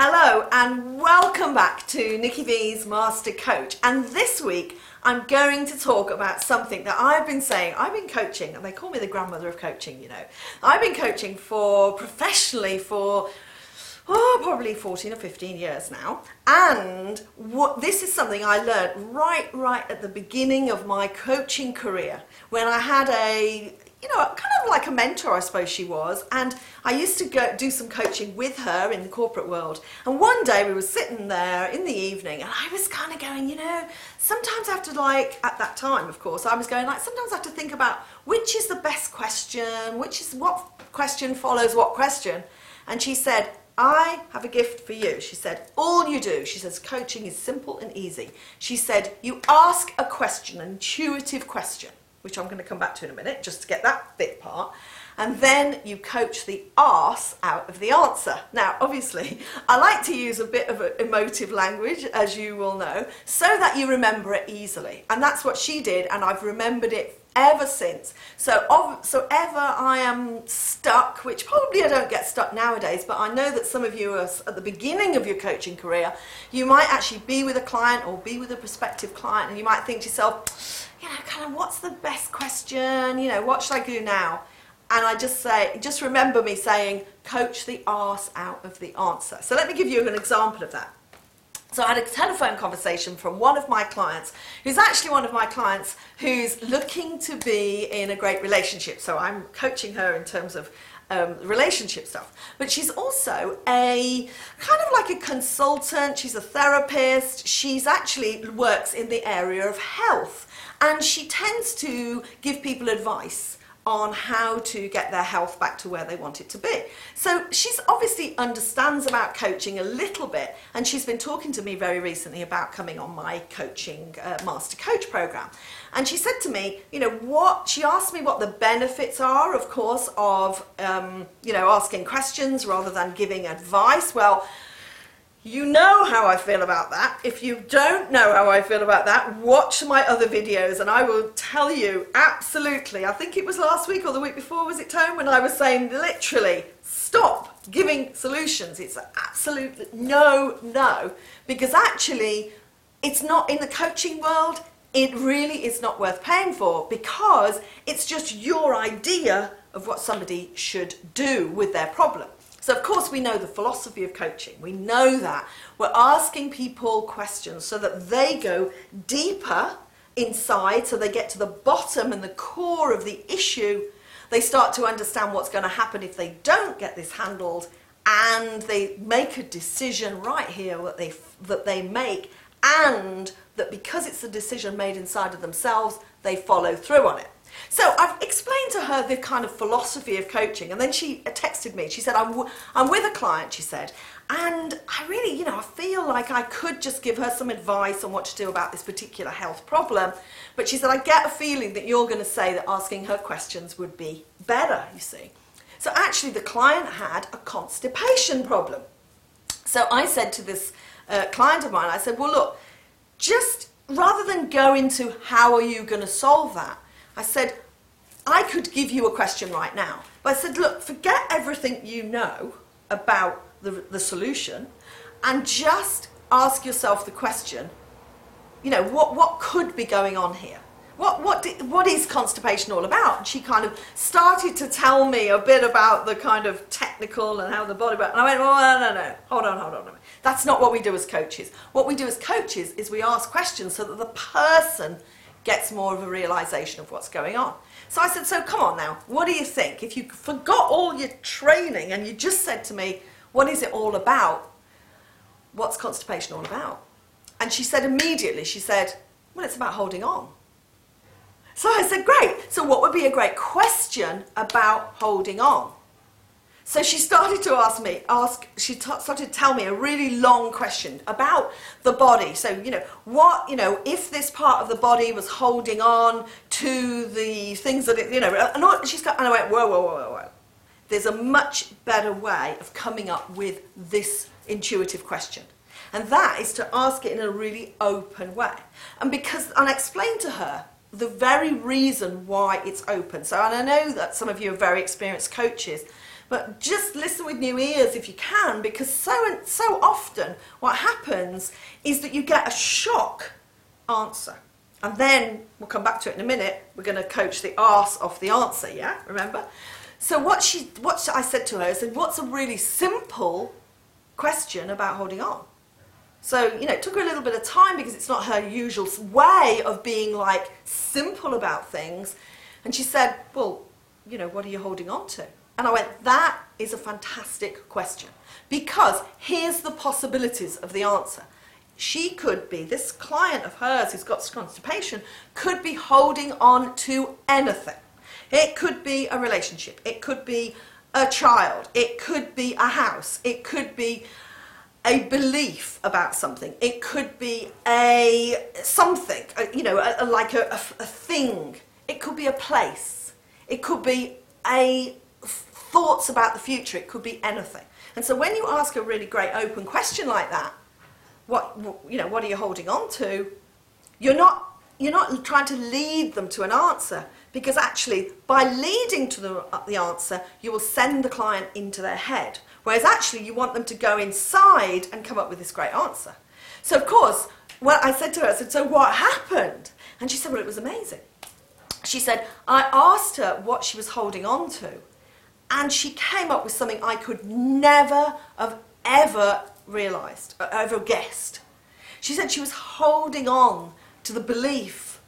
Hello and welcome back to Nikki V's Master Coach. And this week I'm going to talk about something that I've been saying. I've been coaching, and they call me the grandmother of coaching, you know. I've been coaching for professionally for oh, probably 14 or 15 years now. And what this is something I learned right, right at the beginning of my coaching career when I had a you know, kind of like a mentor, I suppose she was. And I used to go do some coaching with her in the corporate world. And one day we were sitting there in the evening, and I was kind of going, you know, sometimes I have to like at that time, of course, I was going like sometimes I have to think about which is the best question, which is what question follows what question. And she said, I have a gift for you. She said, all you do, she says, coaching is simple and easy. She said, you ask a question, an intuitive question which I'm going to come back to in a minute, just to get that bit part. And then you coach the arse out of the answer. Now, obviously, I like to use a bit of emotive language, as you will know, so that you remember it easily. And that's what she did, and I've remembered it ever since. So, so ever I am stuck, which probably I don't get stuck nowadays, but I know that some of you are at the beginning of your coaching career, you might actually be with a client or be with a prospective client, and you might think to yourself, you know, kind of what's the best question? You know, what should I do now? And I just say, just remember me saying, coach the arse out of the answer. So let me give you an example of that. So I had a telephone conversation from one of my clients, who's actually one of my clients who's looking to be in a great relationship. So I'm coaching her in terms of um, relationship stuff. But she's also a kind of like a consultant. She's a therapist. She's actually works in the area of health, and she tends to give people advice on how to get their health back to where they want it to be. So she's obviously understands about coaching a little bit, and she's been talking to me very recently about coming on my coaching uh, master coach program. And she said to me, you know, what she asked me what the benefits are, of course, of um, you know asking questions rather than giving advice. Well. You know how I feel about that. If you don't know how I feel about that, watch my other videos and I will tell you absolutely. I think it was last week or the week before, was it, Tone, when I was saying literally stop giving solutions. It's absolute no, no, because actually it's not in the coaching world, it really is not worth paying for because it's just your idea of what somebody should do with their problem. So, of course, we know the philosophy of coaching. We know that. We're asking people questions so that they go deeper inside, so they get to the bottom and the core of the issue. They start to understand what's going to happen if they don't get this handled, and they make a decision right here that they, that they make, and that because it's a decision made inside of themselves, they follow through on it. So I've explained to her the kind of philosophy of coaching, and then she texted me. She said, I'm, w- I'm with a client, she said, and I really, you know, I feel like I could just give her some advice on what to do about this particular health problem. But she said, I get a feeling that you're going to say that asking her questions would be better, you see. So actually, the client had a constipation problem. So I said to this uh, client of mine, I said, well, look, just rather than go into how are you going to solve that, I said, I could give you a question right now. But I said, look, forget everything you know about the, the solution and just ask yourself the question, you know, what, what could be going on here? What, what, what is constipation all about? And she kind of started to tell me a bit about the kind of technical and how the body, works. and I went, oh, no, no, no, hold on, hold on, hold on. That's not what we do as coaches. What we do as coaches is we ask questions so that the person gets more of a realization of what's going on. So I said, So come on now, what do you think? If you forgot all your training and you just said to me, What is it all about? What's constipation all about? And she said immediately, She said, Well, it's about holding on. So I said, Great. So, what would be a great question about holding on? So she started to ask me, ask, she t- started to tell me a really long question about the body. So, you know, what, you know, if this part of the body was holding on to the things that it, you know, and she's got, and I went, whoa, whoa, whoa, whoa, whoa. There's a much better way of coming up with this intuitive question. And that is to ask it in a really open way. And because, and I explained to her the very reason why it's open. So, and I know that some of you are very experienced coaches, But just listen with new ears if you can, because so so often what happens is that you get a shock answer. And then we'll come back to it in a minute. We're going to coach the arse off the answer, yeah? Remember? So what she what I said to her, I said, "What's a really simple question about holding on?" So, you know, it took her a little bit of time because it's not her usual way of being like simple about things. And she said, Well, you know, what are you holding on to? And I went, That is a fantastic question because here's the possibilities of the answer. She could be, this client of hers who's got constipation, could be holding on to anything. It could be a relationship, it could be a child, it could be a house, it could be a belief about something. It could be a something, you know, a, a, like a, a thing. It could be a place. It could be a thoughts about the future. It could be anything. And so when you ask a really great open question like that, what you know, what are you holding on to? You're not you're not trying to lead them to an answer because actually by leading to the, the answer, you will send the client into their head Whereas actually you want them to go inside and come up with this great answer. So of course, well, I said to her, I said, so what happened? And she said, well, it was amazing. She said, I asked her what she was holding on to, and she came up with something I could never have ever realised, uh, ever guessed. She said she was holding on to the belief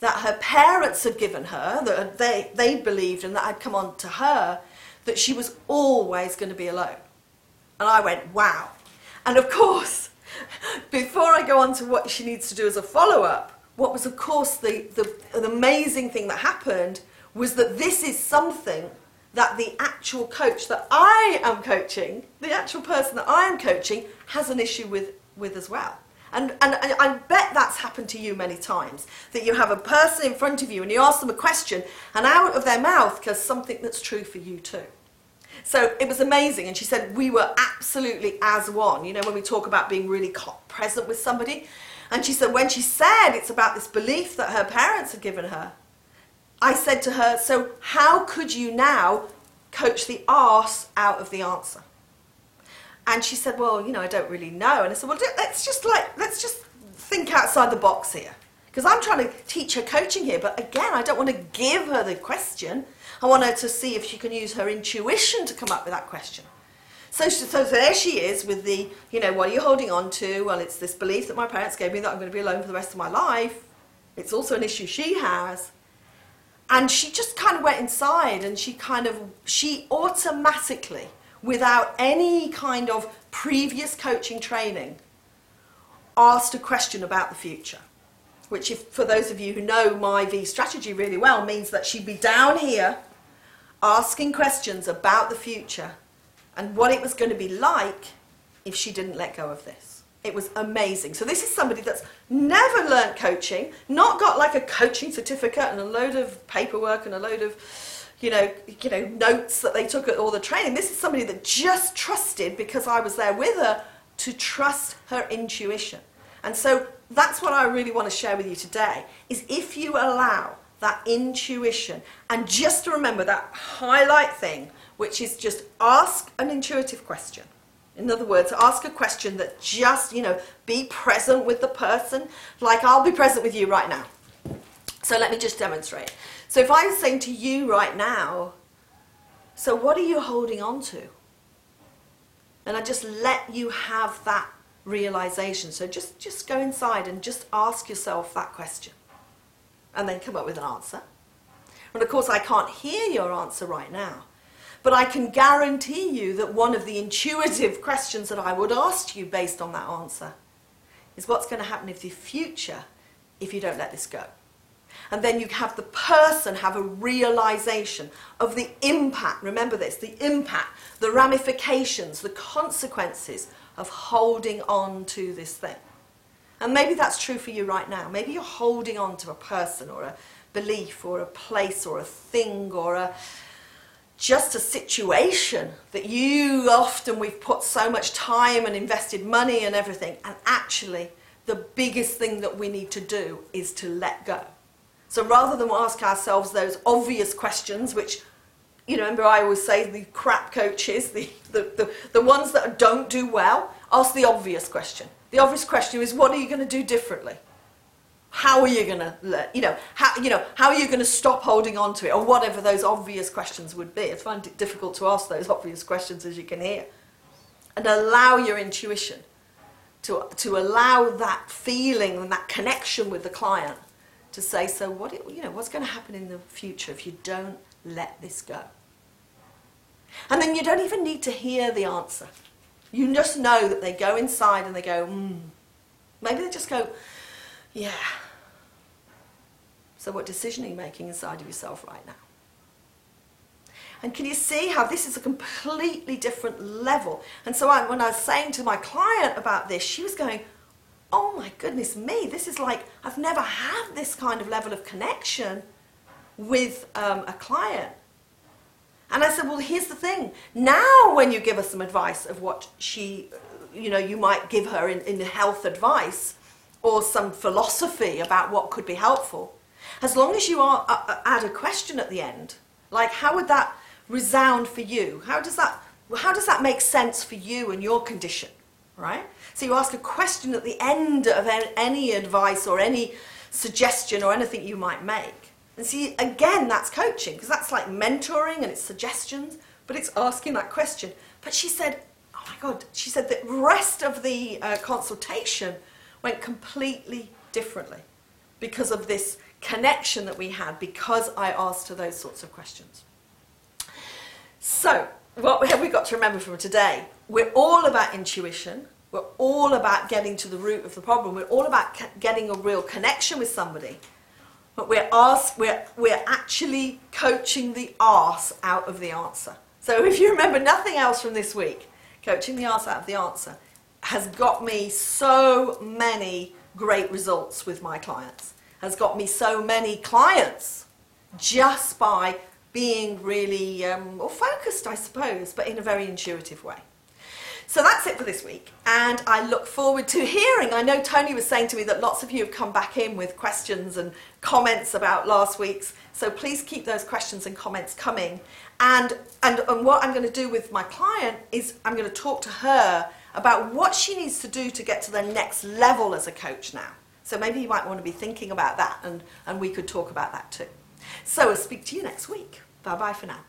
that her parents had given her, that they, they believed and that had come on to her, that she was always going to be alone. And I went, wow. And of course, before I go on to what she needs to do as a follow up, what was, of course, the, the, the amazing thing that happened was that this is something that the actual coach that I am coaching, the actual person that I am coaching, has an issue with, with as well. And, and, and, I bet that's happened to you many times that you have a person in front of you and you ask them a question, and out of their mouth comes something that's true for you too. So it was amazing. And she said, we were absolutely as one. You know, when we talk about being really present with somebody. And she said, when she said it's about this belief that her parents had given her, I said to her, so how could you now coach the arse out of the answer? And she said, well, you know, I don't really know. And I said, well, let's just like, let's just think outside the box here. Because I'm trying to teach her coaching here, but again, I don't want to give her the question. I want her to see if she can use her intuition to come up with that question. So, so, so there she is with the, you know, what are you holding on to? Well, it's this belief that my parents gave me that I'm going to be alone for the rest of my life. It's also an issue she has. And she just kind of went inside and she kind of, she automatically, without any kind of previous coaching training, asked a question about the future which if for those of you who know my V strategy really well means that she'd be down here asking questions about the future and what it was going to be like if she didn't let go of this. It was amazing. So this is somebody that's never learnt coaching, not got like a coaching certificate and a load of paperwork and a load of you know, you know, notes that they took at all the training. This is somebody that just trusted because I was there with her to trust her intuition. And so that's what I really want to share with you today is if you allow that intuition. And just to remember that highlight thing, which is just ask an intuitive question. In other words, ask a question that just, you know, be present with the person, like I'll be present with you right now. So let me just demonstrate. So if I was saying to you right now, so what are you holding on to? And I just let you have that realization. So just, just go inside and just ask yourself that question and then come up with an answer. And of course, I can't hear your answer right now. But I can guarantee you that one of the intuitive questions that I would ask you based on that answer is what's going to happen in the future if you don't let this go? And then you have the person have a realization of the impact, remember this, the impact, the ramifications, the consequences of holding on to this thing. And maybe that's true for you right now. Maybe you're holding on to a person or a belief or a place or a thing or a just a situation that you often we've put so much time and invested money and everything and actually the biggest thing that we need to do is to let go. So rather than ask ourselves those obvious questions which you know, remember I always say the crap coaches, the, the, the, the ones that don't do well, ask the obvious question. The obvious question is, what are you going to do differently? How are you going to, you know, how, you know, how are you going to stop holding on to it? Or whatever those obvious questions would be. It's find it difficult to ask those obvious questions, as you can hear. And allow your intuition to, to allow that feeling and that connection with the client to say, so what, it, you know, what's going to happen in the future if you don't let this go? And then you don't even need to hear the answer. You just know that they go inside and they go, hmm. Maybe they just go, yeah. So what decision are you making inside of yourself right now? And can you see how this is a completely different level? And so I, when I was saying to my client about this, she was going, oh my goodness me, this is like, I've never had this kind of level of connection with um, a client. And I said, well, here's the thing. Now when you give her some advice of what she, you know, you might give her in, in health advice or some philosophy about what could be helpful, as long as you are, uh, uh add a question at the end, like how would that resound for you? How does that, how does that make sense for you and your condition, right? So you ask a question at the end of any advice or any suggestion or anything you might make. And see, again, that's coaching, because that's like mentoring and it's suggestions, but it's asking that question. But she said, oh my God, she said the rest of the uh, consultation went completely differently because of this connection that we had, because I asked her those sorts of questions. So, what have we got to remember from today? We're all about intuition. We're all about getting to the root of the problem. We're all about getting a real connection with somebody but we're, ask, we're, we're actually coaching the arse out of the answer. So if you remember nothing else from this week, coaching the arse out of the answer has got me so many great results with my clients, has got me so many clients just by being really um, or focused, I suppose, but in a very intuitive way. So that's it for this week, and I look forward to hearing. I know Tony was saying to me that lots of you have come back in with questions and comments about last week's, so please keep those questions and comments coming. And, and, and what I'm going to do with my client is I'm going to talk to her about what she needs to do to get to the next level as a coach now. So maybe you might want to be thinking about that, and, and we could talk about that too. So I'll speak to you next week. Bye bye for now.